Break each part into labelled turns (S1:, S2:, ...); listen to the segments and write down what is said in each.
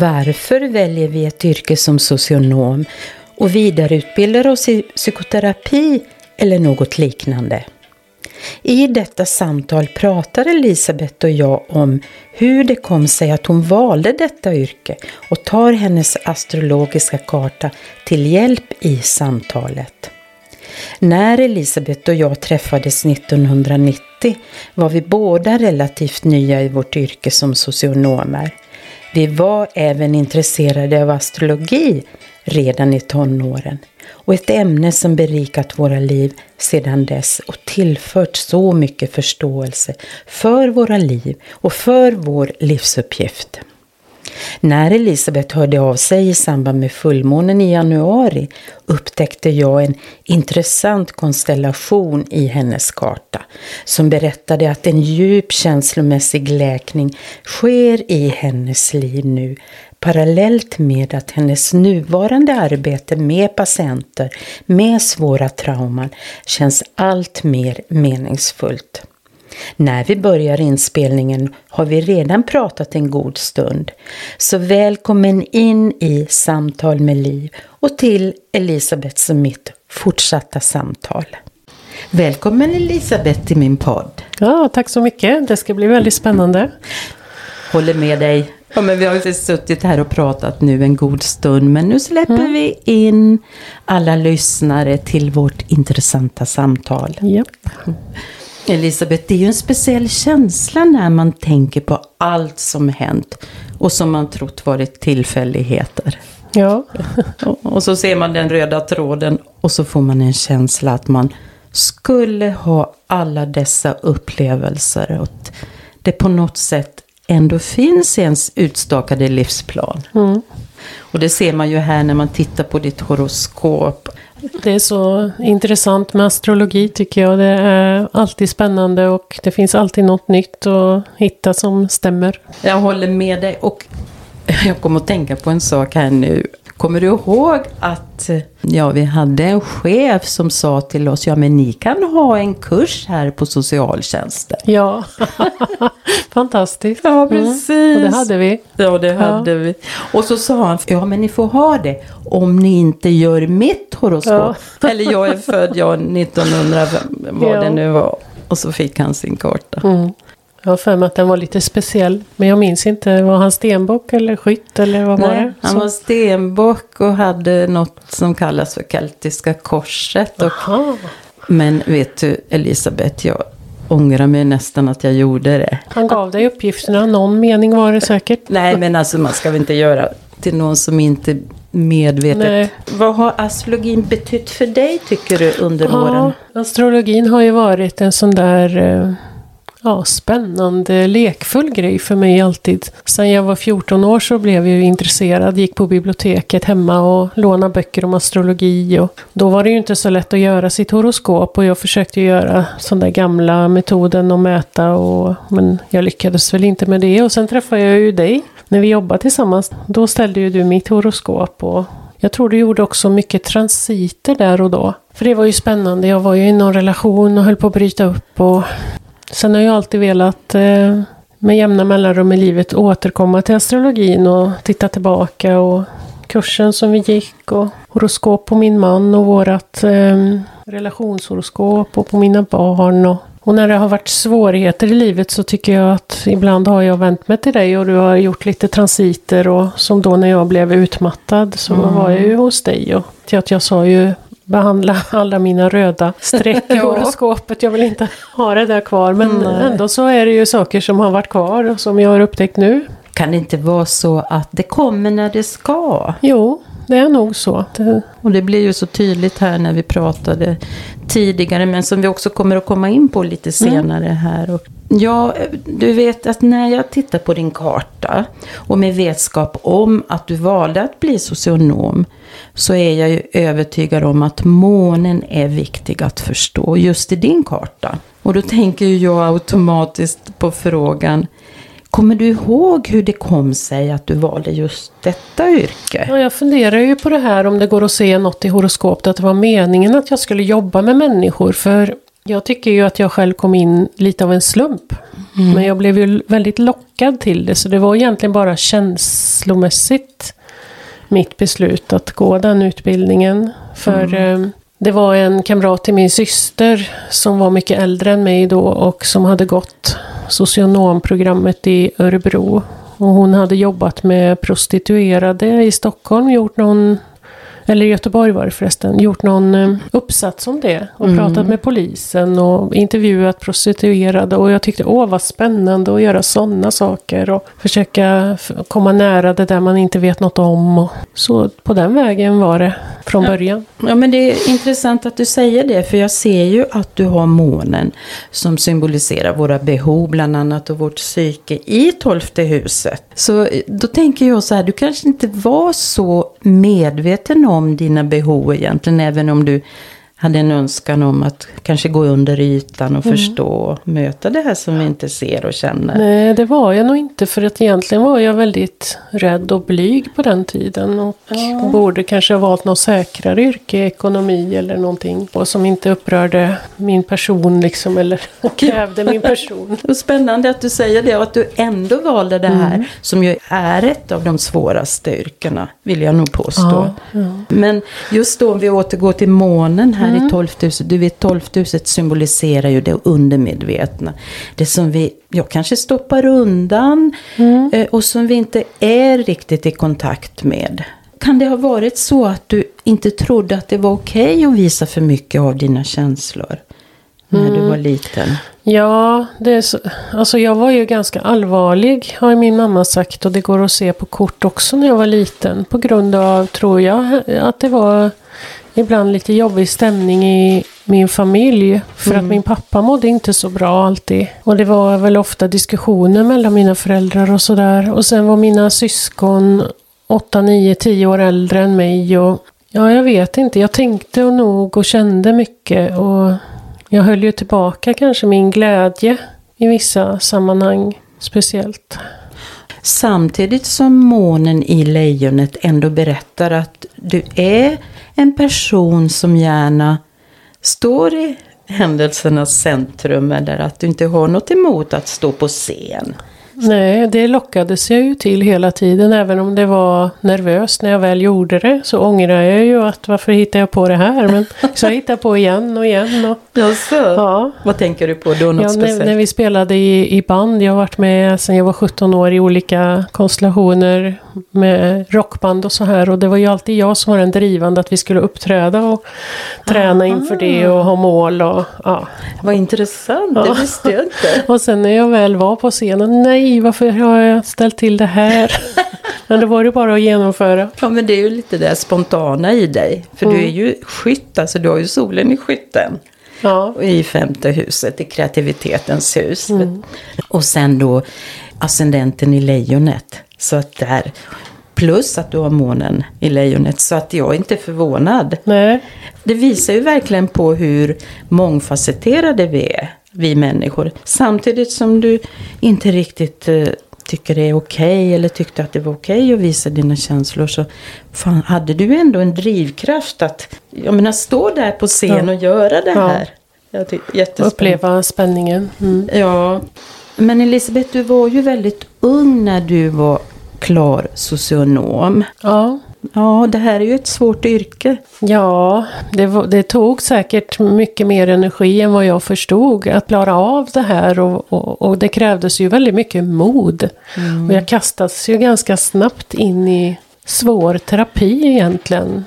S1: Varför väljer vi ett yrke som socionom och vidareutbildar oss i psykoterapi eller något liknande? I detta samtal pratar Elisabeth och jag om hur det kom sig att hon valde detta yrke och tar hennes astrologiska karta till hjälp i samtalet. När Elisabeth och jag träffades 1990 var vi båda relativt nya i vårt yrke som socionomer. Vi var även intresserade av astrologi redan i tonåren och ett ämne som berikat våra liv sedan dess och tillfört så mycket förståelse för våra liv och för vår livsuppgift. När Elisabeth hörde av sig i samband med fullmånen i januari upptäckte jag en intressant konstellation i hennes karta som berättade att en djup känslomässig läkning sker i hennes liv nu parallellt med att hennes nuvarande arbete med patienter med svåra trauman känns allt mer meningsfullt. När vi börjar inspelningen har vi redan pratat en god stund. Så välkommen in i Samtal med Liv och till Elisabeths och mitt fortsatta samtal. Välkommen Elisabeth till min podd.
S2: Ja, tack så mycket. Det ska bli väldigt spännande.
S1: Håller med dig. Ja, men vi har ju suttit här och pratat nu en god stund, men nu släpper mm. vi in alla lyssnare till vårt intressanta samtal.
S2: Yep.
S1: Elisabeth, det är ju en speciell känsla när man tänker på allt som hänt och som man trott varit tillfälligheter.
S2: Ja.
S1: och så ser man den röda tråden och så får man en känsla att man skulle ha alla dessa upplevelser. Och det på något sätt ändå finns i ens utstakade livsplan.
S2: Mm.
S1: Och det ser man ju här när man tittar på ditt horoskop.
S2: Det är så intressant med astrologi tycker jag. Det är alltid spännande och det finns alltid något nytt att hitta som stämmer.
S1: Jag håller med dig och jag kommer att tänka på en sak här nu. Kommer du ihåg att ja, vi hade en chef som sa till oss, ja men ni kan ha en kurs här på socialtjänsten.
S2: Ja, fantastiskt.
S1: Ja, precis.
S2: Mm. Och det hade vi.
S1: Ja, det hade ja. vi. Och så sa han, ja men ni får ha det om ni inte gör mitt horoskop. Ja. Eller jag är född, jag 1900, vad ja. det nu var. Och så fick han sin karta.
S2: Mm. Jag har för mig att den var lite speciell. Men jag minns inte. Var han stenbock eller skytt eller vad
S1: Nej,
S2: var det?
S1: Han Så. var stenbock och hade något som kallas för keltiska korset. Och, men vet du Elisabeth, jag ångrar mig nästan att jag gjorde det.
S2: Han gav dig uppgifterna. Någon mening var det säkert.
S1: Nej, men alltså man ska väl inte göra till någon som inte medvetet. Nej. Vad har astrologin betytt för dig tycker du under ja, åren?
S2: Astrologin har ju varit en sån där eh, ja, spännande, lekfull grej för mig alltid. Sen jag var 14 år så blev jag intresserad, gick på biblioteket hemma och lånade böcker om astrologi. Och då var det ju inte så lätt att göra sitt horoskop och jag försökte göra sån där gamla metoden att mäta och, men jag lyckades väl inte med det. Och sen träffade jag ju dig när vi jobbade tillsammans. Då ställde ju du mitt horoskop och jag tror du gjorde också mycket transiter där och då. För det var ju spännande. Jag var ju i någon relation och höll på att bryta upp och Sen har jag alltid velat eh, med jämna mellanrum i livet återkomma till astrologin och titta tillbaka och kursen som vi gick och horoskop på min man och vårat eh, relationshoroskop och på mina barn. Och, och när det har varit svårigheter i livet så tycker jag att ibland har jag vänt mig till dig och du har gjort lite transiter och som då när jag blev utmattad så mm. var jag ju hos dig och till att jag sa ju behandla alla mina röda streck i horoskopet. Jag vill inte ha det där kvar. Men Nej. ändå så är det ju saker som har varit kvar och som jag har upptäckt nu.
S1: Kan det inte vara så att det kommer när det ska?
S2: Jo, det är nog så. Det...
S1: Och det blir ju så tydligt här när vi pratade tidigare, men som vi också kommer att komma in på lite mm. senare mm. här. Ja, du vet att när jag tittar på din karta och med vetskap om att du valde att bli socionom så är jag ju övertygad om att månen är viktig att förstå just i din karta. Och då tänker jag automatiskt på frågan Kommer du ihåg hur det kom sig att du valde just detta yrke?
S2: Ja, jag funderar ju på det här om det går att se något i horoskopet att det var meningen att jag skulle jobba med människor. För jag tycker ju att jag själv kom in lite av en slump. Mm. Men jag blev ju väldigt lockad till det så det var egentligen bara känslomässigt mitt beslut att gå den utbildningen. För mm. eh, det var en kamrat till min syster som var mycket äldre än mig då och som hade gått socionomprogrammet i Örebro. Och hon hade jobbat med prostituerade i Stockholm, gjort någon eller i Göteborg var det förresten, gjort någon eh, uppsats om det. Och mm. pratat med polisen och intervjuat prostituerade. Och jag tyckte, åh vad spännande att göra sådana saker. Och försöka komma nära det där man inte vet något om. Och så på den vägen var det från
S1: ja.
S2: början.
S1: Ja men det är intressant att du säger det. För jag ser ju att du har månen som symboliserar våra behov bland annat och vårt psyke i tolfte huset. Så eh, då tänker jag så här, du kanske inte var så medveten om om dina behov egentligen, även om du hade en önskan om att kanske gå under ytan och mm. förstå och möta det här som vi inte ser och känner.
S2: Nej, det var jag nog inte för att egentligen var jag väldigt rädd och blyg på den tiden. Och ja. borde kanske ha valt något säkrare yrke, ekonomi eller någonting. Och som inte upprörde min person liksom, eller krävde min person.
S1: Och spännande att du säger det och att du ändå valde det här mm. som ju är ett av de svåraste yrkena, vill jag nog påstå. Ja, ja. Men just då om vi återgår till månen här mm. i tolftuset. Du vet tolftuset symboliserar ju det undermedvetna. Det som vi, ja, kanske stoppar undan mm. eh, och som vi inte är riktigt i kontakt med. Kan det ha varit så att du inte trodde att det var okej okay att visa för mycket av dina känslor? När mm. du var liten?
S2: Ja, det är så, alltså jag var ju ganska allvarlig har min mamma sagt och det går att se på kort också när jag var liten. På grund av, tror jag, att det var ibland lite jobbig stämning i min familj. För mm. att min pappa mådde inte så bra alltid. Och det var väl ofta diskussioner mellan mina föräldrar och sådär. Och sen var mina syskon 8, 9, 10 år äldre än mig. Och ja, jag vet inte. Jag tänkte nog och kände mycket. Och jag höll ju tillbaka kanske min glädje i vissa sammanhang speciellt.
S1: Samtidigt som månen i lejonet ändå berättar att du är en person som gärna står i händelsernas centrum eller att du inte har något emot att stå på scen.
S2: Nej, det lockades jag ju till hela tiden. Även om det var nervöst när jag väl gjorde det. Så ångrar jag ju att varför hittar jag på det här? Men så jag hittar på igen och igen. Och,
S1: Jaså? Ja. Vad tänker du på då? Något ja, speciellt?
S2: När, när vi spelade i, i band. Jag har varit med sedan jag var 17 år i olika konstellationer med rockband och så här. Och det var ju alltid jag som var den drivande att vi skulle uppträda och träna Aha. inför det och ha mål. Och, ja.
S1: Vad intressant, ja. det visste jag inte.
S2: och sen när jag väl var på scenen, nej varför har jag ställt till det här? men då var det bara att genomföra.
S1: Ja men det är ju lite det spontana i dig. För mm. du är ju skytt, alltså du har ju solen i skytten. Ja. I femte huset, i kreativitetens hus. Mm. Och sen då ascendenten i lejonet. Så att där, plus att du har månen i lejonet. Så att jag är inte förvånad.
S2: Nej.
S1: Det visar ju verkligen på hur mångfacetterade vi är, vi människor. Samtidigt som du inte riktigt eh, tycker det är okej okay, eller tyckte att det var okej okay att visa dina känslor så fan, hade du ändå en drivkraft att jag menar, stå där på scen ja. och göra det här.
S2: Ja. Uppleva spänningen.
S1: Mm. Ja. Men Elisabeth, du var ju väldigt ung när du var klar socionom.
S2: Ja.
S1: Ja, det här är ju ett svårt yrke.
S2: Ja, det, det, tog säkert mycket mer energi än vad jag förstod att klara av det här och, och, och det krävdes ju väldigt mycket mod. Mm. Och jag kastades ju ganska snabbt in i svår terapi egentligen.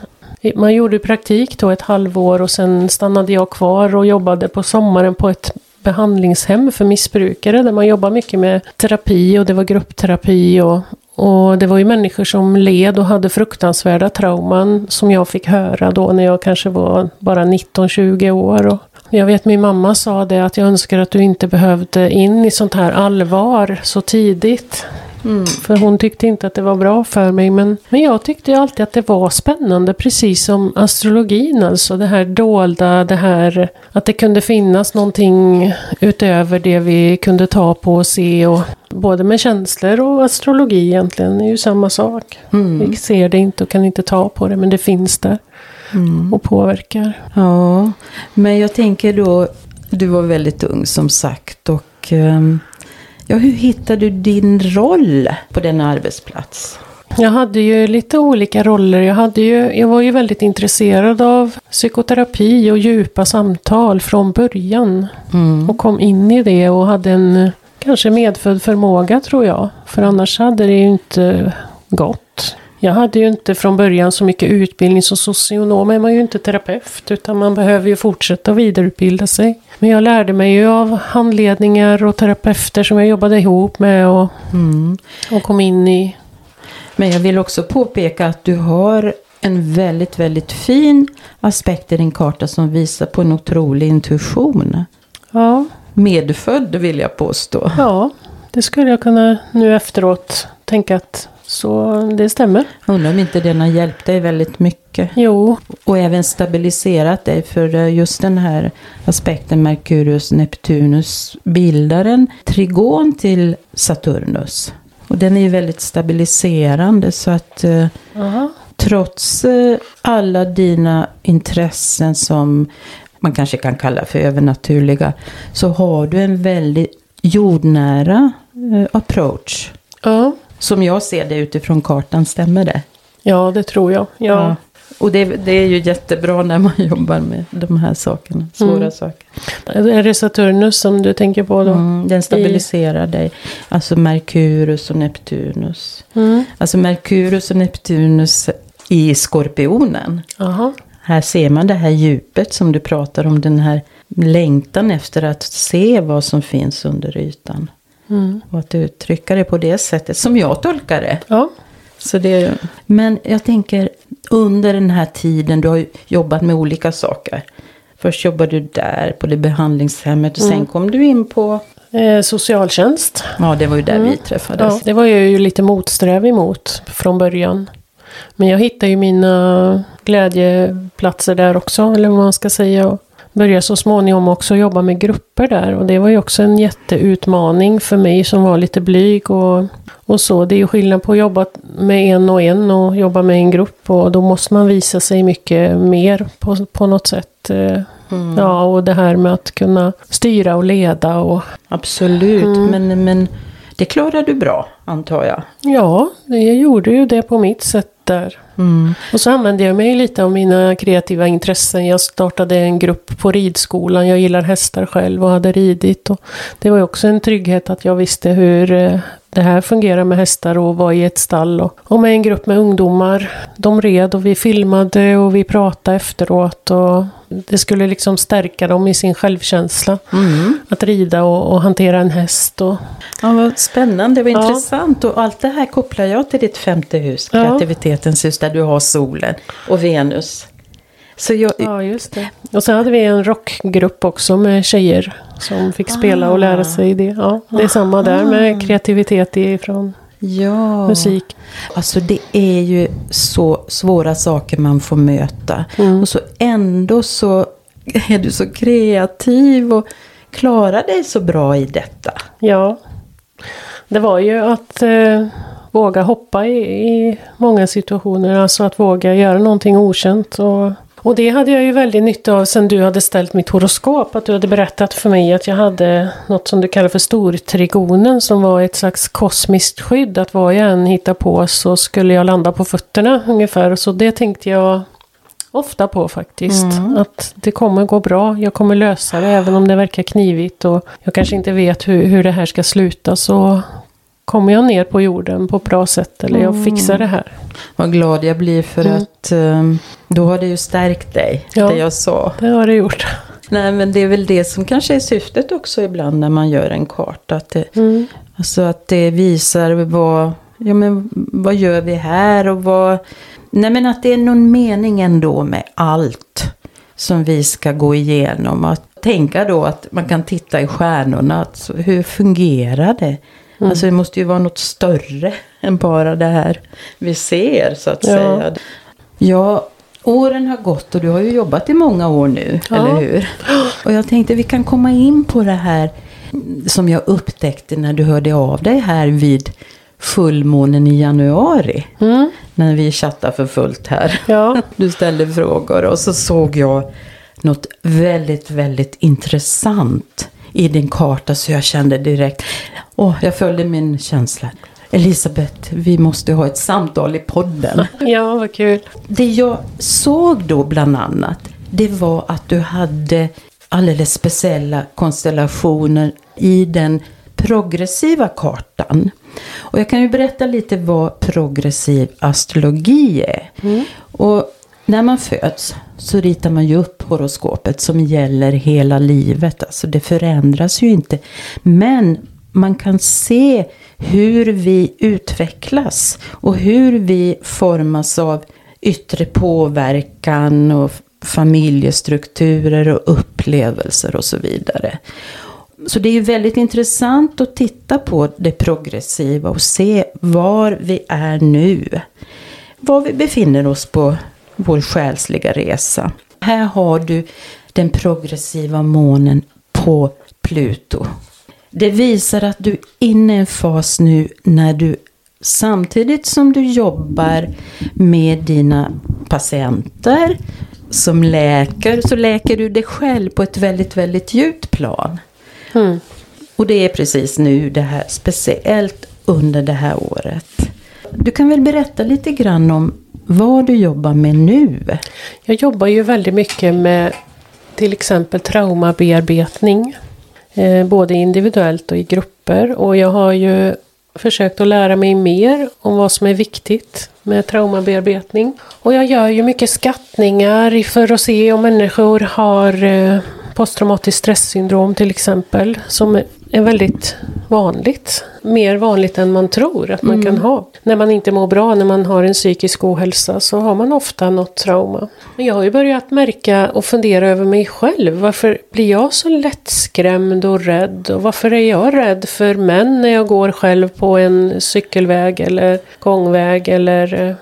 S2: Man gjorde praktik då ett halvår och sen stannade jag kvar och jobbade på sommaren på ett behandlingshem för missbrukare där man jobbar mycket med terapi och det var gruppterapi och, och det var ju människor som led och hade fruktansvärda trauman som jag fick höra då när jag kanske var bara 19-20 år. Och jag vet min mamma sa det att jag önskar att du inte behövde in i sånt här allvar så tidigt. Mm. För hon tyckte inte att det var bra för mig. Men, men jag tyckte alltid att det var spännande. Precis som astrologin alltså. Det här dolda, det här att det kunde finnas någonting utöver det vi kunde ta på och se. Och, både med känslor och astrologi egentligen är ju samma sak. Mm. Vi ser det inte och kan inte ta på det men det finns där. Mm. Och påverkar.
S1: Ja, men jag tänker då, du var väldigt ung som sagt. och... Um Ja, hur hittade du din roll på denna arbetsplats?
S2: Jag hade ju lite olika roller. Jag, hade ju, jag var ju väldigt intresserad av psykoterapi och djupa samtal från början. Mm. Och kom in i det och hade en kanske medfödd förmåga tror jag. För annars hade det ju inte gått. Jag hade ju inte från början så mycket utbildning som socionom är man ju inte terapeut utan man behöver ju fortsätta vidareutbilda sig. Men jag lärde mig ju av handledningar och terapeuter som jag jobbade ihop med och, mm. och kom in i.
S1: Men jag vill också påpeka att du har en väldigt, väldigt fin aspekt i din karta som visar på en otrolig intuition.
S2: Ja.
S1: Medfödd vill jag påstå.
S2: Ja, det skulle jag kunna nu efteråt tänka att så det stämmer.
S1: Undrar om inte den har hjälpt dig väldigt mycket.
S2: Jo.
S1: Och även stabiliserat dig. För eh, just den här aspekten Merkurius Neptunus bildar en trigon till Saturnus. Och den är ju väldigt stabiliserande så att uh, trots uh, alla dina intressen som man kanske kan kalla för övernaturliga så har du en väldigt jordnära approach.
S2: Ja.
S1: Som jag ser det utifrån kartan, stämmer det?
S2: Ja, det tror jag. Ja. ja.
S1: Och det, det, är ju jättebra när man jobbar med de här sakerna, svåra mm. saker.
S2: Är det Saturnus som du tänker på då?
S1: Mm, den stabiliserar I... dig. Alltså Merkurus och Neptunus. Mm. Alltså Merkurus och Neptunus i skorpionen.
S2: Aha.
S1: Här ser man det här djupet som du pratar om. Den här längtan efter att se vad som finns under ytan.
S2: Mm.
S1: Och att uttrycka det på det sättet som jag tolkar det.
S2: Ja.
S1: Så det men jag tänker under den här tiden du har jobbat med olika saker. Först jobbade du där på det behandlingshemmet och mm. sen kom du in på
S2: eh, socialtjänst.
S1: Ja, det var ju där mm. vi träffades. Ja,
S2: det var jag ju lite motsträvig mot från början. Men jag hittade ju mina glädjeplatser där också, eller vad man ska säga började så småningom också jobba med grupper där och det var ju också en jätteutmaning för mig som var lite blyg och, och så. Det är ju skillnad på att jobba med en och en och jobba med en grupp och då måste man visa sig mycket mer på, på något sätt. Eh, mm. Ja, och det här med att kunna styra och leda och...
S1: Absolut, mm. men, men det klarade du bra antar jag?
S2: Ja, jag gjorde ju det på mitt sätt där.
S1: Mm.
S2: Och så använde jag mig lite av mina kreativa intressen. Jag startade en grupp på ridskolan. Jag gillar hästar själv och hade ridit. Och det var ju också en trygghet att jag visste hur eh, det här fungerar med hästar och var i ett stall. Och, och med en grupp med ungdomar. De red och vi filmade och vi pratade efteråt. Och det skulle liksom stärka dem i sin självkänsla.
S1: Mm.
S2: Att rida och, och, hantera en häst. Och...
S1: Ja, vad spännande, vad ja. intressant. Och allt det här kopplar jag till ditt femte hus, kreativitetens hus, där du har solen och Venus.
S2: Så jag... Ja, just det. Och sen hade vi en rockgrupp också med tjejer som fick spela och lära ah. sig det. Ja, det är samma där med kreativitet ifrån
S1: ja.
S2: musik.
S1: Alltså det är ju så svåra saker man får möta.
S2: Mm.
S1: Och så ändå så är du så kreativ och klarar dig så bra i detta.
S2: Ja. Det var ju att eh, våga hoppa i, i många situationer. Alltså att våga göra någonting okänt. Och Och det hade jag ju väldigt nytta av sen du hade ställt mitt horoskop. Att du hade berättat för mig att jag hade något som du kallar för stortrigonen som var ett slags kosmiskt skydd. Att vad jag än hittar på så skulle jag landa på fötterna ungefär. Så det tänkte jag ofta på faktiskt. Mm. Att det kommer gå bra, jag kommer lösa det även om det verkar knivigt och jag kanske inte vet hur, hur det här ska sluta så kommer jag ner på jorden på ett bra sätt eller jag fixar mm. det här.
S1: Vad glad jag blir för mm. att um, då har det ju stärkt dig, ja, det jag sa.
S2: det har det gjort.
S1: Nej men det är väl det som kanske är syftet också ibland när man gör en karta. Att det, mm. Alltså att det visar vad, ja men vad gör vi här och vad, nej men att det är någon mening ändå med allt som vi ska gå igenom. Att tänka då att man kan titta i stjärnorna, att hur fungerar det? Mm. Alltså det måste ju vara något större än bara det här vi ser så att ja. säga. Ja, åren har gått och du har ju jobbat i många år nu, ja. eller hur? Och jag tänkte vi kan komma in på det här som jag upptäckte när du hörde av dig här vid fullmånen i januari. Mm. När vi chattade för fullt här. Ja. Du ställde frågor och så såg jag något väldigt, väldigt intressant i din karta så jag kände direkt, åh, jag följde min känsla. Elisabeth, vi måste ha ett samtal i podden.
S2: Ja, vad kul.
S1: Det jag såg då bland annat, det var att du hade alldeles speciella konstellationer i den progressiva kartan. Och jag kan ju berätta lite vad progressiv astrologi är. Mm. Och när man föds så ritar man ju upp horoskopet som gäller hela livet. Alltså det förändras ju inte. Men man kan se hur vi utvecklas och hur vi formas av yttre påverkan och familjestrukturer och upplevelser och så vidare. Så det är ju väldigt intressant att titta på det progressiva och se var vi är nu. Var vi befinner oss på vår själsliga resa. Här har du den progressiva månen på Pluto. Det visar att du är inne i en fas nu när du samtidigt som du jobbar med dina patienter som läker så läker du dig själv på ett väldigt, väldigt djupt plan. Mm. Och det är precis nu det här, speciellt under det här året. Du kan väl berätta lite grann om vad du jobbar med nu?
S2: Jag jobbar ju väldigt mycket med till exempel traumabearbetning. Eh, både individuellt och i grupper. Och jag har ju försökt att lära mig mer om vad som är viktigt med traumabearbetning. Och jag gör ju mycket skattningar för att se om människor har eh, posttraumatiskt stresssyndrom till exempel. Som är väldigt vanligt. Mer vanligt än man tror att man mm. kan ha. När man inte mår bra, när man har en psykisk ohälsa så har man ofta något trauma. Men jag har ju börjat märka och fundera över mig själv. Varför blir jag så lättskrämd och rädd? Och varför är jag rädd för män när jag går själv på en cykelväg eller gångväg eller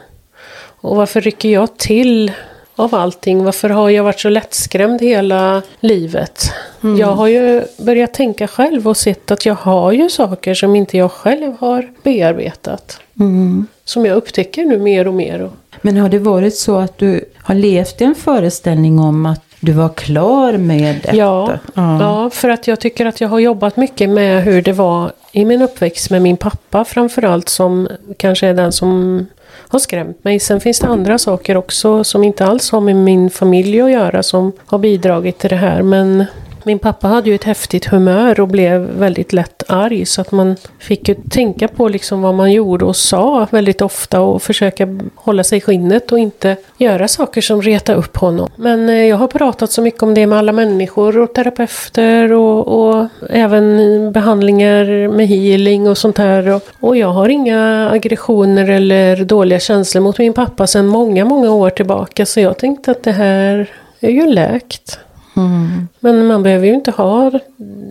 S2: och varför rycker jag till av allting. Varför har jag varit så lättskrämd hela livet? Mm. Jag har ju börjat tänka själv och sett att jag har ju saker som inte jag själv har bearbetat. Mm. Som jag upptäcker nu mer och mer.
S1: Men har det varit så att du har levt i en föreställning om att du var klar med detta?
S2: Ja, ja. ja, för att jag tycker att jag har jobbat mycket med hur det var i min uppväxt med min pappa framförallt som kanske är den som har skrämt mig. Sen finns det andra saker också som inte alls har med min familj att göra som har bidragit till det här. Men min pappa hade ju ett häftigt humör och blev väldigt lätt arg så att man fick ju tänka på liksom vad man gjorde och sa väldigt ofta och försöka hålla sig i skinnet och inte göra saker som retar upp honom. Men eh, jag har pratat så mycket om det med alla människor och terapeuter och, och även behandlingar med healing och sånt här. Och, och jag har inga aggressioner eller dåliga känslor mot min pappa sedan många, många år tillbaka så jag tänkte att det här är ju läkt. Mm. Men man behöver ju inte ha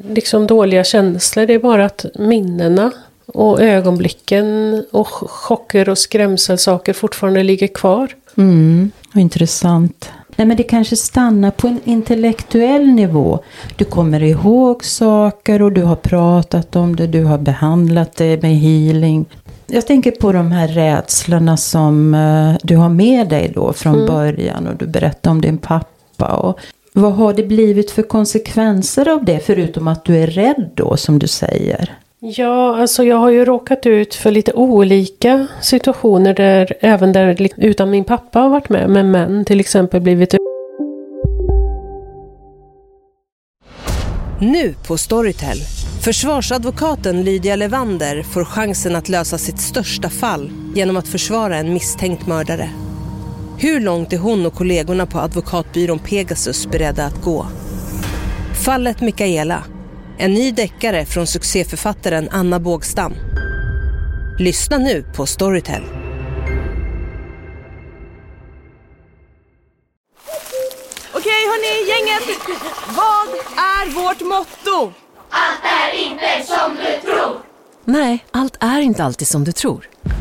S2: liksom dåliga känslor. Det är bara att minnena och ögonblicken och chocker och skrämselsaker fortfarande ligger kvar.
S1: Mm, intressant. Nej men det kanske stannar på en intellektuell nivå. Du kommer ihåg saker och du har pratat om det, du har behandlat det med healing. Jag tänker på de här rädslorna som eh, du har med dig då från
S2: Mm.
S1: början och du berättar om din pappa. Och vad har det blivit för konsekvenser av det förutom att du är rädd då som du säger?
S2: Ja, alltså jag har ju råkat ut för lite olika situationer där även där utan min pappa har varit med, med män till exempel blivit
S3: Nu på Storytel. Försvarsadvokaten Lydia Levander får chansen att lösa sitt största fall genom att försvara en misstänkt mördare. Hur långt är hon och kollegorna på advokatbyrån Pegasus beredda att gå? Fallet Mikaela. En ny deckare från succéförfattaren Anna Bågstam. Lyssna nu på Storytel.
S4: Okej hörni, gänget! Vad är vårt motto?
S5: Nej, allt är inte alltid som du tror.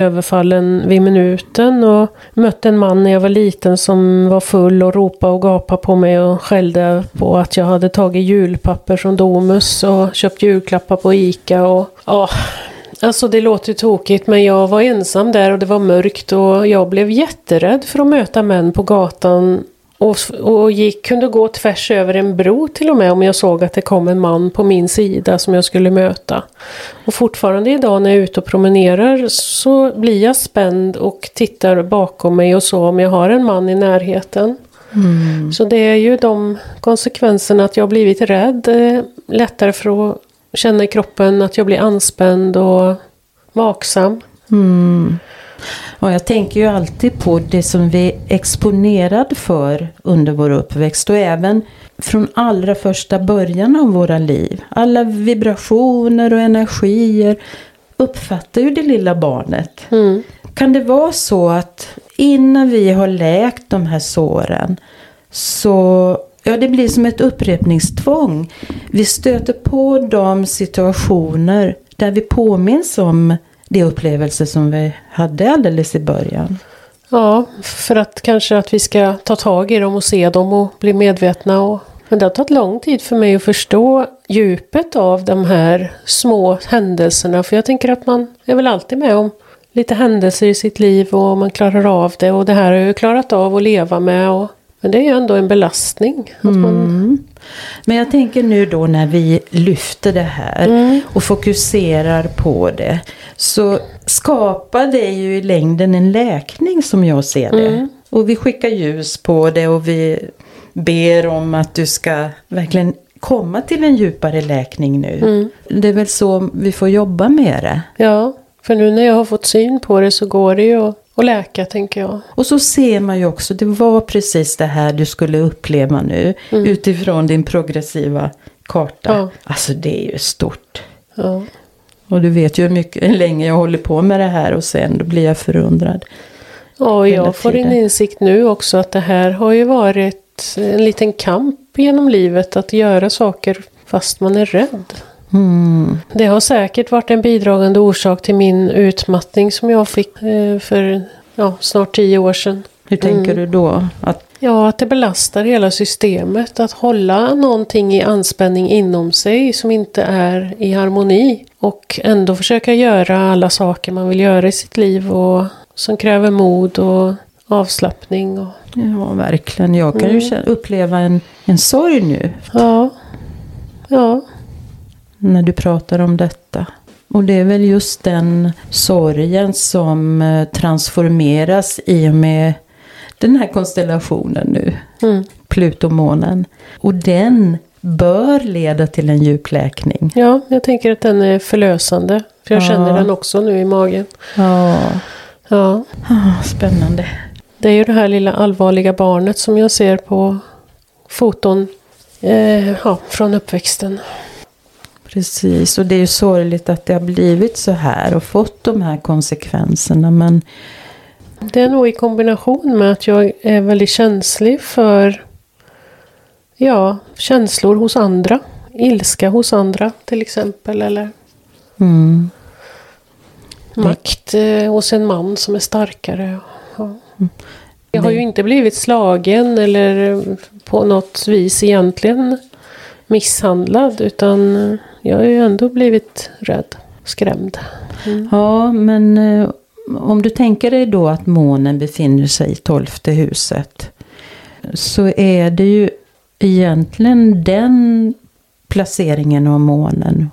S2: Överfallen vid minuten och mötte en man när jag var liten som var full och ropade och gapade på mig och skällde på att jag hade tagit julpapper från Domus och köpt julklappar på Ica och ja, alltså det låter ju tokigt men jag var ensam där och det var mörkt och jag blev jätterädd för att möta män på gatan och, och gick, kunde gå tvärs över en bro till och med om jag såg att det kom en man på min sida som jag skulle möta. Och fortfarande idag när jag är ute och promenerar så blir jag spänd och tittar bakom mig och så om jag har en man i närheten. Så det är ju de konsekvenserna att jag har blivit rädd. eh, Lättare för att känna i kroppen att jag blir anspänd och vaksam.
S1: Mm. Och jag tänker ju alltid på det som vi är exponerad för under vår uppväxt och även från allra första början av våra liv. Alla vibrationer och energier uppfattar ju det lilla barnet.
S2: Mm.
S1: Kan det vara så att innan vi har läkt de här såren så Ja, det blir som ett upprepningstvång. Vi stöter på de situationer där vi påminns om de upplevelser som vi hade alldeles i början.
S2: Ja, för att kanske att vi ska ta tag i dem och se dem och bli medvetna. Och... Men det har tagit lång tid för mig att förstå djupet av de här små händelserna. För jag tänker att man är väl alltid med om lite händelser i sitt liv och man klarar av det. Och det här har jag ju klarat av att leva med. Och... Men det är ju ändå en belastning. Att man...
S1: Mm. Men jag tänker nu då när vi lyfter det här
S2: Mm.
S1: och fokuserar på det. Så skapar det ju i längden en läkning som jag ser det.
S2: Mm.
S1: Och vi skickar ljus på det och vi ber om att du ska verkligen komma till en djupare läkning nu.
S2: Mm.
S1: Det är väl så vi får jobba med det.
S2: Ja, för nu när jag har fått syn på det så går det ju att, att läka tänker jag.
S1: Och så ser man ju också, det var precis det här du skulle uppleva nu. Utifrån din progressiva karta.
S2: Mm. Ja.
S1: Alltså det är ju stort.
S2: Ja.
S1: Och du vet ju hur mycket, hur länge jag håller på med det här och sen då blir jag förundrad.
S2: Ja, och jag får en insikt nu också att det här har ju varit en liten kamp genom livet att göra saker fast man är rädd.
S1: Mm.
S2: Det har säkert varit en bidragande orsak till min utmattning som jag fick eh, för ja, snart tio år sedan.
S1: Hur tänker du då? Att,
S2: Ja, att det belastar hela systemet. Att hålla någonting i anspänning inom sig som inte är i harmoni. Och ändå försöka göra alla saker man vill göra i sitt liv och som kräver mod och avslappning. Och,
S1: ja, verkligen. Jag kan ju känna, uppleva en, en sorg nu
S2: ja, ja,
S1: när du pratar om detta. Och det är väl just den sorgen som eh, transformeras i och med den här konstellationen nu.
S2: mm,
S1: Plutomånen. Och den bör leda till en djupläkning.
S2: ja, jag tänker att den är förlösande. För jag
S1: Ja.
S2: känner den också nu i magen.
S1: Ja,
S2: Ja,
S1: ah, spännande.
S2: det är ju det här lilla allvarliga barnet som jag ser på foton eh, ja, från uppväxten.
S1: Precis, och det är ju sorgligt att det har blivit så här och fått de här konsekvenserna. Men
S2: Det är nog i kombination med att jag är väldigt känslig för ja, känslor hos andra. Ilska hos andra till exempel. Eller
S1: Mm.
S2: makt eh, hos en man som är starkare. Ja. Jag har ju inte blivit slagen eller på något vis egentligen misshandlad. Utan jag har ju ändå blivit rädd, skrämd.
S1: Ja, men eh, om du tänker dig då att månen befinner sig i tolfte huset. Så är det ju egentligen den placeringen av månen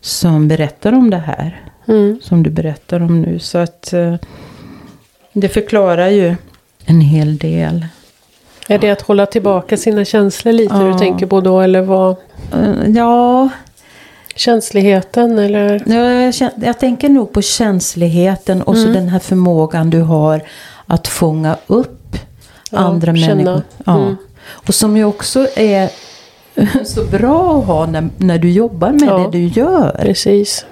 S1: som berättar om det här.
S2: Mm.
S1: Som du berättar om nu. Så att eh, det förklarar ju en hel del.
S2: Är det att hålla tillbaka sina känslor lite
S1: Ja.
S2: du tänker på då? Eller vad?
S1: Eh, Ja,
S2: Känsligheten eller?
S1: Ja, jag, jag tänker nog på känsligheten och
S2: Mm.
S1: så den här förmågan du har att fånga upp
S2: Ja,
S1: andra
S2: känna.
S1: människor. Ja.
S2: Mm.
S1: Och som ju också är så bra att ha när, när du jobbar med
S2: Ja.
S1: det du gör.
S2: Precis.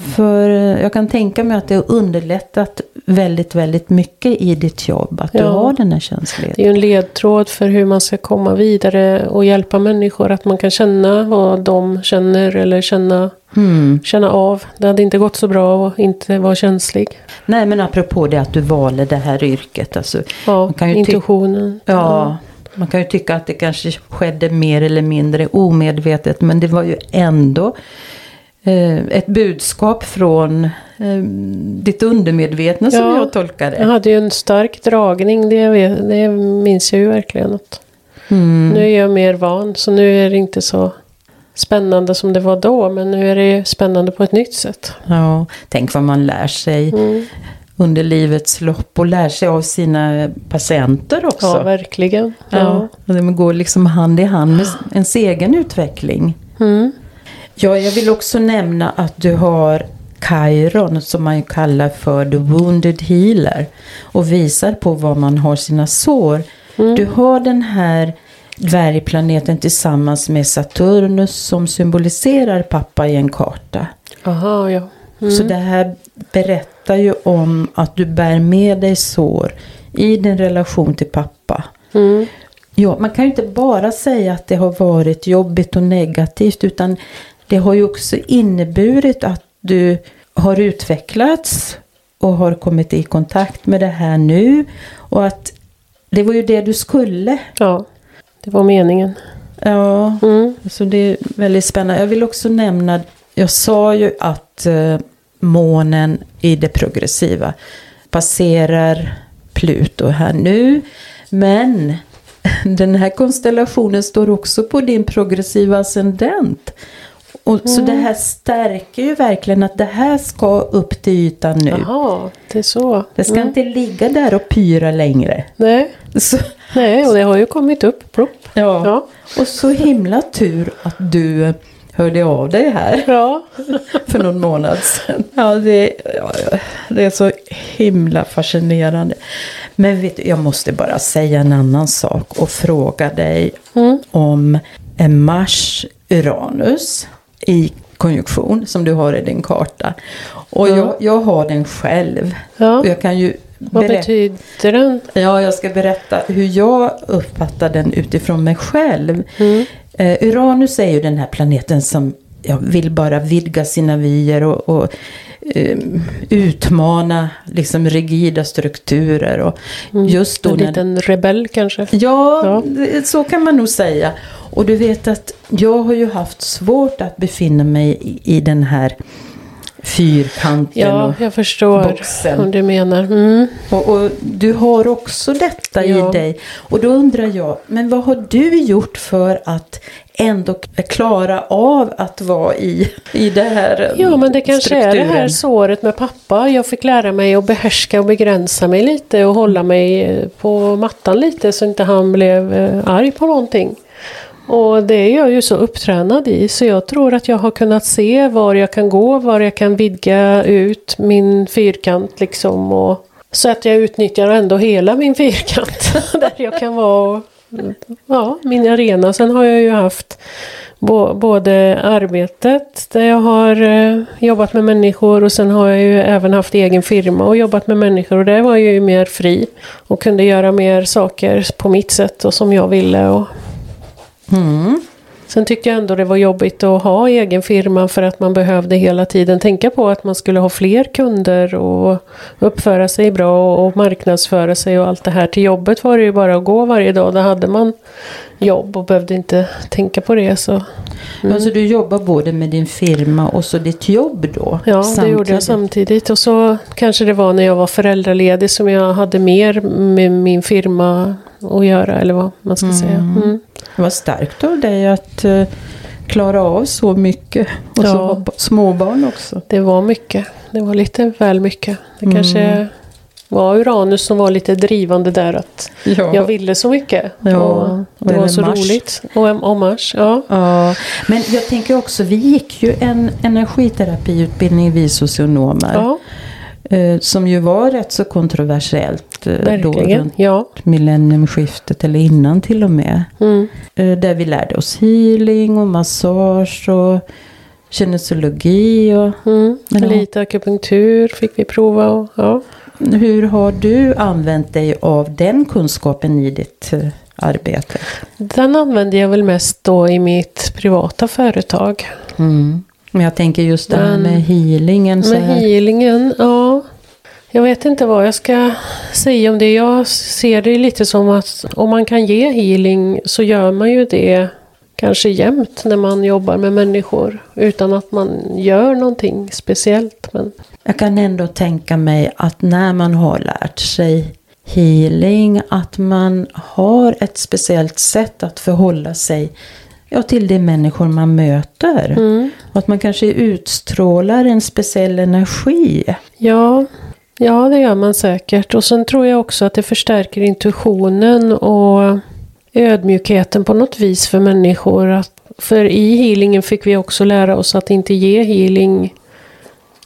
S1: För jag kan tänka mig att det har underlättat väldigt, väldigt mycket i ditt jobb. Att du
S2: Ja.
S1: har den här
S2: Det är
S1: känsligheten.
S2: ju en ledtråd för hur man ska komma vidare och hjälpa människor. Att man kan känna vad de känner eller känna,
S1: Mm.
S2: känna av. Det hade inte gått så bra att inte vara känslig.
S1: Nej men apropå det att du valde det här yrket. Alltså,
S2: Ja,
S1: Man
S2: intuitionen.
S1: Ja, man kan ju tycka att det kanske skedde mer eller mindre omedvetet. Men det var ju ändå ett budskap från eh, ditt undermedvetna som
S2: Ja,
S1: jag tolkar det.
S2: Jag hade ju en stark dragning, det, det minns jag ju verkligen. Att
S1: Mm.
S2: Nu är jag mer van, så nu är det inte så spännande som det var då. Men nu är det ju spännande på ett nytt sätt.
S1: Ja, tänk vad man lär sig
S2: Mm.
S1: under livets lopp och lär sig av sina patienter också.
S2: Ja, verkligen.
S1: Ja,
S2: Ja.
S1: det går liksom hand i hand med ens egen utveckling.
S2: Mm.
S1: Ja, jag vill också nämna att du har Chiron som man ju kallar för the wounded healer. Och visar på var man har sina sår. Du har den här dvärgplaneten tillsammans med Saturnus som symboliserar pappa i en karta.
S2: Aha, ja.
S1: Så det här berättar ju om att du bär med dig sår i din relation till pappa.
S2: Mm.
S1: Ja, man kan ju inte bara säga att det har varit jobbigt och negativt utan det har ju också inneburit att du har utvecklats och har kommit i kontakt med det här nu och att det var ju det du skulle.
S2: ja, det var meningen.
S1: Ja,
S2: Mm.
S1: så det är väldigt spännande. Jag vill också nämna, jag sa ju att eh, månen i det progressiva passerar Pluto här nu. Men den här konstellationen står också på din progressiva ascendent. Och, Så det här stärker ju verkligen att det här ska upp till ytan nu.
S2: Jaha, det är så.
S1: Det ska
S2: Mm.
S1: inte ligga där och pyra längre.
S2: Nej,
S1: Så,
S2: nej, och det har ju kommit upp. Plopp.
S1: ja.
S2: Ja.
S1: Och så himla tur att du hörde av dig här
S2: Ja.
S1: för någon månad sedan. Ja, det, ja, det är så himla fascinerande. Men vet du, jag måste bara säga en annan sak och fråga dig
S2: Mm.
S1: om en Mars-Uranus i konjunktion som du har i din karta. Och
S2: Ja.
S1: jag, jag har den själv.
S2: Ja.
S1: Och jag kan ju
S2: Vad betyder den?
S1: Ja, jag ska berätta hur jag uppfattar den utifrån mig själv.
S2: Mm.
S1: Eh, Uranus är ju den här planeten som ja, vill bara vidga sina vyer och, och utmana liksom rigida strukturer. Och just då
S2: En
S1: när,
S2: liten rebell kanske?
S1: Ja,
S2: Ja.
S1: det- så kan man nog säga. Och du vet att jag har ju haft svårt att befinna mig i, i den här fyrkanten.
S2: Ja,
S1: och,
S2: jag förstår
S1: boxen.
S2: vad du menar. Mm.
S1: och, och du har också detta
S2: Ja.
S1: i dig. Och då undrar jag, men vad har du gjort för att ändå klara av att vara i, i det här
S2: Ja, men det kanske är det här
S1: strukturen?
S2: såret med pappa. Jag fick lära mig att behärska och begränsa mig lite och hålla mig eh, på mattan lite så inte han blev eh, arg på någonting. Och det är jag ju så upptränad i så jag tror att jag har kunnat se var jag kan gå, var jag kan vidga ut min fyrkant liksom. Och, så att jag utnyttjar ändå hela min fyrkant där jag kan vara ja, min arena. Sen har jag ju haft Både arbetet där jag har eh, jobbat med människor och sen har jag ju även haft egen firma och jobbat med människor och där var jag ju mer fri och kunde göra mer saker på mitt sätt och som jag ville. Och
S1: Mm.
S2: Sen tyckte jag ändå det var jobbigt att ha egen firma för att man behövde hela tiden tänka på att man skulle ha fler kunder och uppföra sig bra och marknadsföra sig och allt det här. Till jobbet var det ju bara att gå varje dag. Där hade man jobb och behövde inte tänka på det. Så. Mm.
S1: Alltså du jobbar både med din firma och så ditt jobb då?
S2: Ja, det gjorde jag samtidigt. Och så kanske det var när jag var föräldraledig som jag hade mer med min firma att göra, eller vad man ska säga. Mm.
S1: Det var starkt av dig att eh, klara av så mycket. Och så
S2: Ja.
S1: b- småbarn också.
S2: Det var mycket. Det var lite väl mycket. Det kanske var Uranus som var lite drivande där. Att
S1: Ja.
S2: jag ville så mycket.
S1: Ja,
S2: och
S1: och
S2: det var
S1: även
S2: så
S1: Mars.
S2: roligt. Och, och Mars, ja.
S1: Ja, men jag tänker också, vi gick ju en energiterapiutbildning vi socionomer.
S2: ja
S1: som ju var rätt så kontroversiellt eh, då
S2: verkligen.
S1: runt
S2: Ja.
S1: millenniumskiftet eller innan till och med.
S2: Mm.
S1: Eh, där vi lärde oss healing och massage och kinesiologi. Och,
S2: Mm. Lite akupunktur fick vi prova. Och, ja.
S1: hur har du använt dig av den kunskapen i ditt eh, arbete?
S2: Den använde jag väl mest då i mitt privata företag.
S1: Mm. Men jag tänker just det här med healingen. Så
S2: Med
S1: här.
S2: healingen, ja. Jag vet inte vad jag ska säga om det. Jag ser det lite som att om man kan ge healing så gör man ju det kanske jämt när man jobbar med människor. Utan att man gör någonting speciellt. Men
S1: Jag kan ändå tänka mig att när man har lärt sig healing, att man har ett speciellt sätt att förhålla sig ja, till de människor man möter.
S2: mm.
S1: Och att man kanske utstrålar en speciell energi.
S2: ja, ja, det gör man säkert. Och sen tror jag också att det förstärker intuitionen och ödmjukheten på något vis för människor. Att, för i healingen fick vi också lära oss att inte ge healing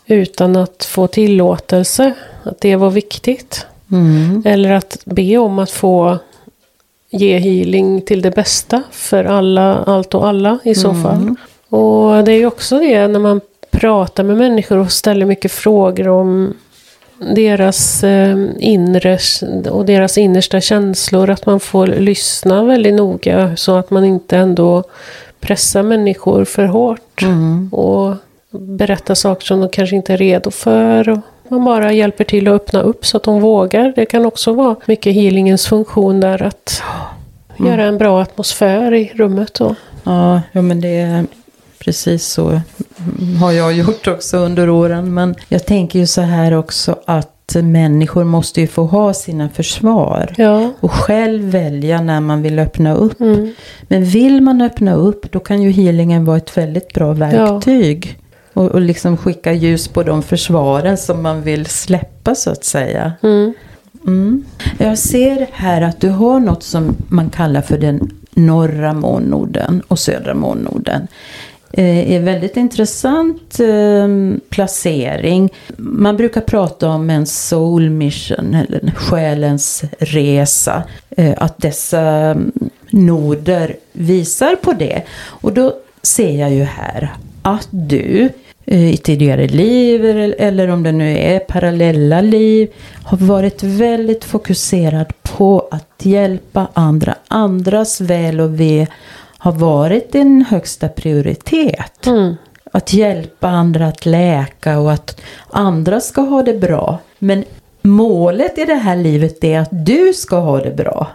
S2: utan att få tillåtelse. Att det var viktigt.
S1: Mm.
S2: Eller att be om att få ge healing till det bästa för alla, allt och alla i så fall. Och det är ju också det när man pratar med människor och ställer mycket frågor om deras eh, inre och deras innersta känslor. Att man får lyssna väldigt noga så att man inte ändå pressar människor för hårt. Och berättar saker som de kanske inte är redo för. Man bara hjälper till att öppna upp så att de vågar. Det kan också vara mycket healingens funktion där att göra en bra atmosfär i rummet. Och,
S1: Ja, ja, men det precis så har jag gjort också under åren. Men jag tänker ju så här också att människor måste ju få ha sina försvar.
S2: ja,
S1: Och själv välja när man vill öppna upp.
S2: mm,
S1: Men vill man öppna upp då kan ju healingen vara ett väldigt bra verktyg. Och, och liksom skicka ljus på de försvaren som man vill släppa så att säga.
S2: mm,
S1: Mm. Jag ser här att du har något som man kallar för den norra månnoden och södra månnoden. Eh, är väldigt intressant ehm, placering. Man brukar prata om en soul mission eller en själens resa. Eh, att dessa mm, noder visar på det. Och då ser jag ju här att du eh, i tidigare liv eller om det nu är parallella liv har varit väldigt fokuserad på att hjälpa andra. Andras väl och ve har varit din högsta prioritet.
S2: mm,
S1: Att hjälpa andra att läka och att andra ska ha det bra. Men målet i det här livet är att du ska ha det bra.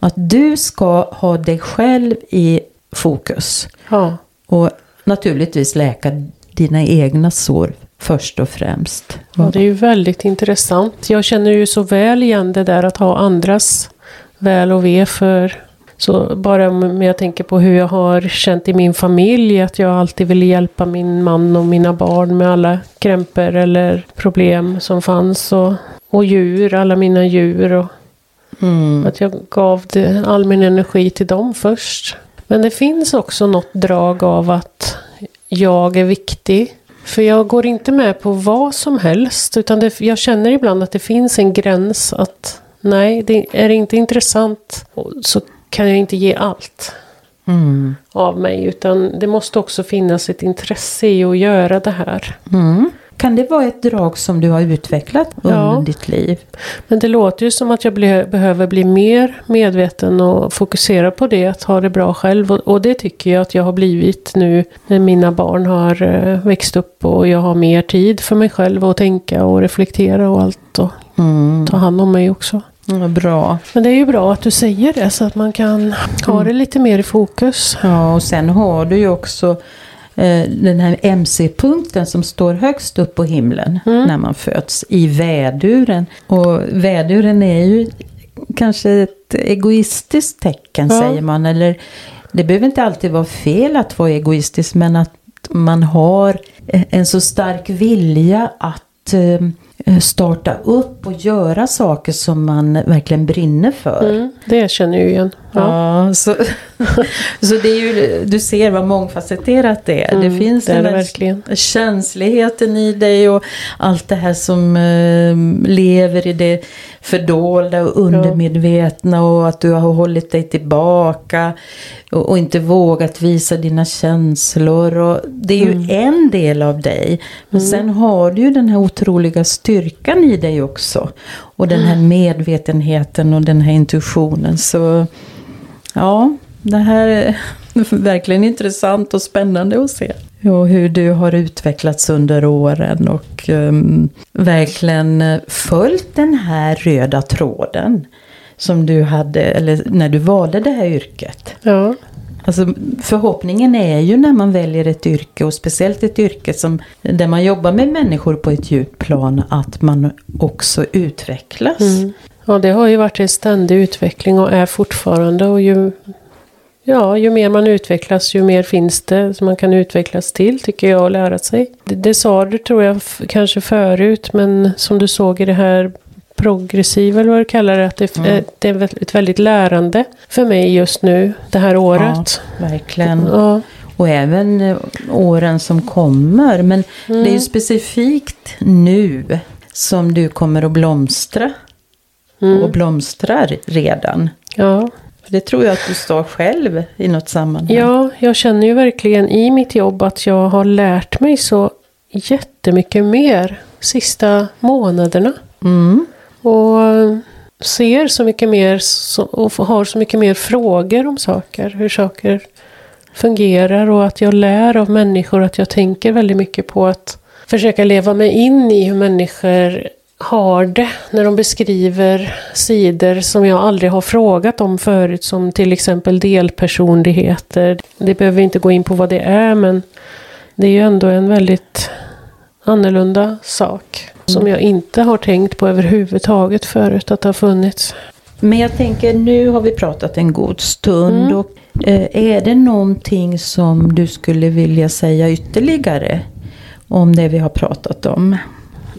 S1: Att du ska ha dig själv i fokus.
S2: ja,
S1: Och naturligtvis läka dina egna sår först och främst.
S2: ja, det är ju väldigt intressant. Jag känner ju så väl igen det där att ha andras väl och ve för så bara om jag tänker på hur jag har känt i min familj, att jag alltid ville hjälpa min man och mina barn med alla krämpor eller problem som fanns. Och, och djur, alla mina djur. Och
S1: Mm.
S2: att jag gav det, all min energi till dem först. Men det finns också något drag av att jag är viktig. För jag går inte med på vad som helst. Utan det, jag känner ibland att det finns en gräns att nej, det är inte intressant så kan jag inte ge allt. mm. av mig. Utan det måste också finnas ett intresse i att göra det här.
S1: Mm. Kan det vara ett drag som du har utvecklat under ja. ditt liv?
S2: Men det låter ju som att jag ble, behöver bli mer medveten och fokusera på det, att ha det bra själv. Och, och, det tycker jag att jag har blivit nu när mina barn har uh, växt upp och jag har mer tid för mig själv att tänka och reflektera och allt och mm. ta hand om mig också.
S1: Ja, bra.
S2: Men det är ju bra att du säger det så att man kan ha mm. det lite mer i fokus.
S1: Ja, och sen har du ju också Eh, den här MC-punkten som står högst upp på himlen mm. när man föds i väduren. Och väduren är ju kanske ett egoistiskt tecken ja. säger man. Eller det behöver inte alltid vara fel att vara egoistisk men att man har en så stark vilja att Eh, starta upp och göra saker som man verkligen brinner för. Mm,
S2: det känner jag igen.
S1: Ja, ja så, så det är ju, du ser vad mångfacetterat det är. Mm, det finns det den här verkligen. känsligheten i dig och allt det här som uh, lever i det fördolda och undermedvetna och att du har hållit dig tillbaka och, och inte vågat visa dina känslor. Och det är ju mm. en del av dig. Men mm. sen har du ju den här otroliga styrkan i dig också. Och den här mm. medvetenheten och den här intuitionen. Så ja, det här är verkligen intressant och spännande att se. Och hur du har utvecklats under åren och um, verkligen följt den här röda tråden. Som du hade, eller när du valde det här yrket.
S2: Ja.
S1: Alltså, förhoppningen är ju när man väljer ett yrke och speciellt ett yrke som, där man jobbar med människor på ett djupt plan att man också utvecklas. Mm.
S2: Ja det har ju varit en ständig utveckling och är fortfarande och ju, ja, ju mer man utvecklas ju mer finns det som man kan utvecklas till tycker jag och lära sig. Det, det sa du tror jag kanske förut men som du såg i det här progressiv eller vad du kallar det. Att det, mm. det är ett väldigt lärande för mig just nu, det här året.
S1: Ja, verkligen. Ja. Och även eh, åren som kommer. Men mm. det är ju specifikt nu som du kommer att blomstra. Mm. Och blomstrar redan.
S2: Ja.
S1: Det tror jag att du sa själv i något sammanhang.
S2: Ja, jag känner ju verkligen i mitt jobb att jag har lärt mig så jättemycket mer sista månaderna.
S1: Mm.
S2: Och ser så mycket mer och har så mycket mer frågor om saker. Hur saker fungerar och att jag lär av människor. Att jag tänker väldigt mycket på att försöka leva mig in i hur människor har det när de beskriver sidor som jag aldrig har frågat om förut som till exempel delpersonligheter. Det behöver inte gå in på vad det är men det är ju ändå en väldigt annorlunda sak. Som jag inte har tänkt på överhuvudtaget förut att det har funnits.
S1: Men jag tänker, nu har vi pratat en god stund. Mm. Och, eh, är det någonting som du skulle vilja säga ytterligare om det vi har pratat om?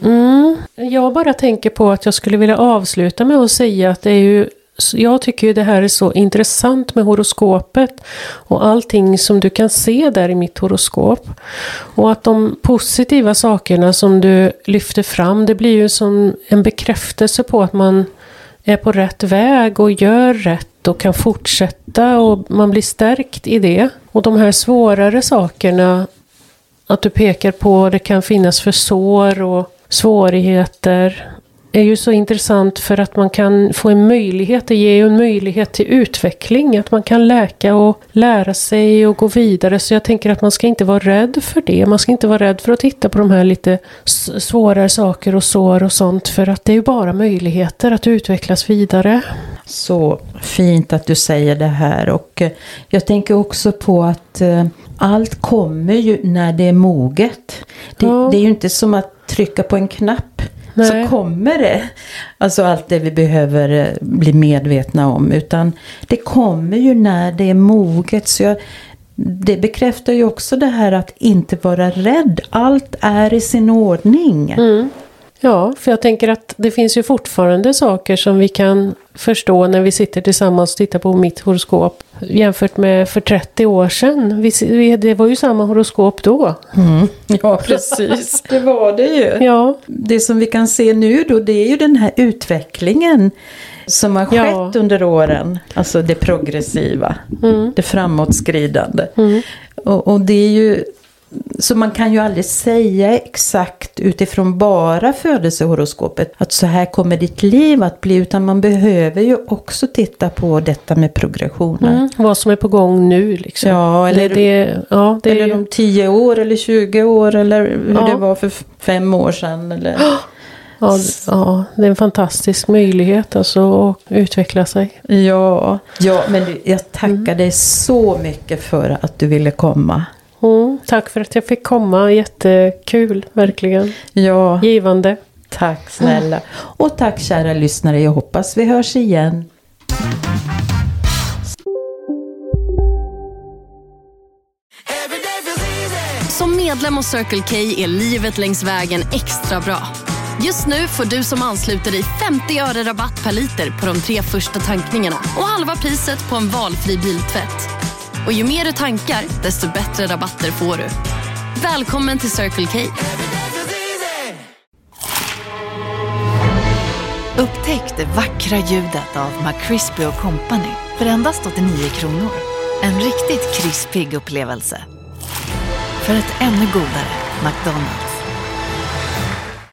S2: Mm. Jag bara tänker på att jag skulle vilja avsluta med att säga att det är ju jag tycker ju det här är så intressant med horoskopet och allting som du kan se där i mitt horoskop. Och att de positiva sakerna som du lyfter fram, det blir ju som en bekräftelse på att man är på rätt väg och gör rätt och kan fortsätta och man blir stärkt i det. Och de här svårare sakerna, att du pekar på det kan finnas för sår och svårigheter är ju så intressant för att man kan få en möjlighet, det ger ju en möjlighet till utveckling. Att man kan läka och lära sig och gå vidare. Så jag tänker att man ska inte vara rädd för det. Man ska inte vara rädd för att titta på de här lite svårare saker och sår och sånt. För att det är ju bara möjligheter att utvecklas vidare.
S1: Så fint att du säger det här. Och eh, jag tänker också på att eh, allt kommer ju när det är moget. Det, ja. det är ju inte som att trycka på en knapp Nej. så kommer det. Alltså allt det vi behöver eh, bli medvetna om. Utan det kommer ju när det är moget. Så jag, det bekräftar ju också det här att inte vara rädd. Allt är i sin ordning.
S2: Mm. Ja, för jag tänker att det finns ju fortfarande saker som vi kan förstå när vi sitter tillsammans och tittar på mitt horoskop. Jämfört med för 30 år sedan. Vi, det var ju samma horoskop då.
S1: Mm. Ja, precis. det var det ju.
S2: Ja.
S1: Det som vi kan se nu då, det är ju den här utvecklingen som har
S2: Ja.
S1: skett under åren. Alltså det progressiva,
S2: Mm.
S1: det framåtskridande.
S2: Mm.
S1: Och, och det är ju, så man kan ju aldrig säga exakt utifrån bara födelsehoroskopet att så här kommer ditt liv att bli. Utan man behöver ju också titta på detta med progressioner.
S2: Mm. Vad som är på gång nu liksom.
S1: Ja, eller,
S2: det, det, ja, det är
S1: eller
S2: ju-
S1: om 10 år eller 20 år eller hur
S2: Ja.
S1: det var för fem år sedan. Eller...
S2: Ja, ja, det är en fantastisk möjlighet alltså att utveckla sig.
S1: Ja, ja men jag tackar dig så mycket för att du ville komma.
S2: Mm, tack för att jag fick komma, jättekul, verkligen.
S1: Ja,
S2: Givande.
S1: tack snälla. Och tack kära lyssnare, jag hoppas vi hörs igen.
S6: Som medlem hos Circle K är livet längs vägen extra bra. Just nu får du som ansluter dig 50 öre rabatt per liter på de tre första tankningarna och halva priset på en valfri biltvätt. Och ju mer du tankar, desto bättre rabatter får du. Välkommen till Circle K.
S7: Upptäck det vackra ljudet av McCrispy Company för endast 89 kronor. En riktigt krispig upplevelse. För ett ännu godare McDonalds.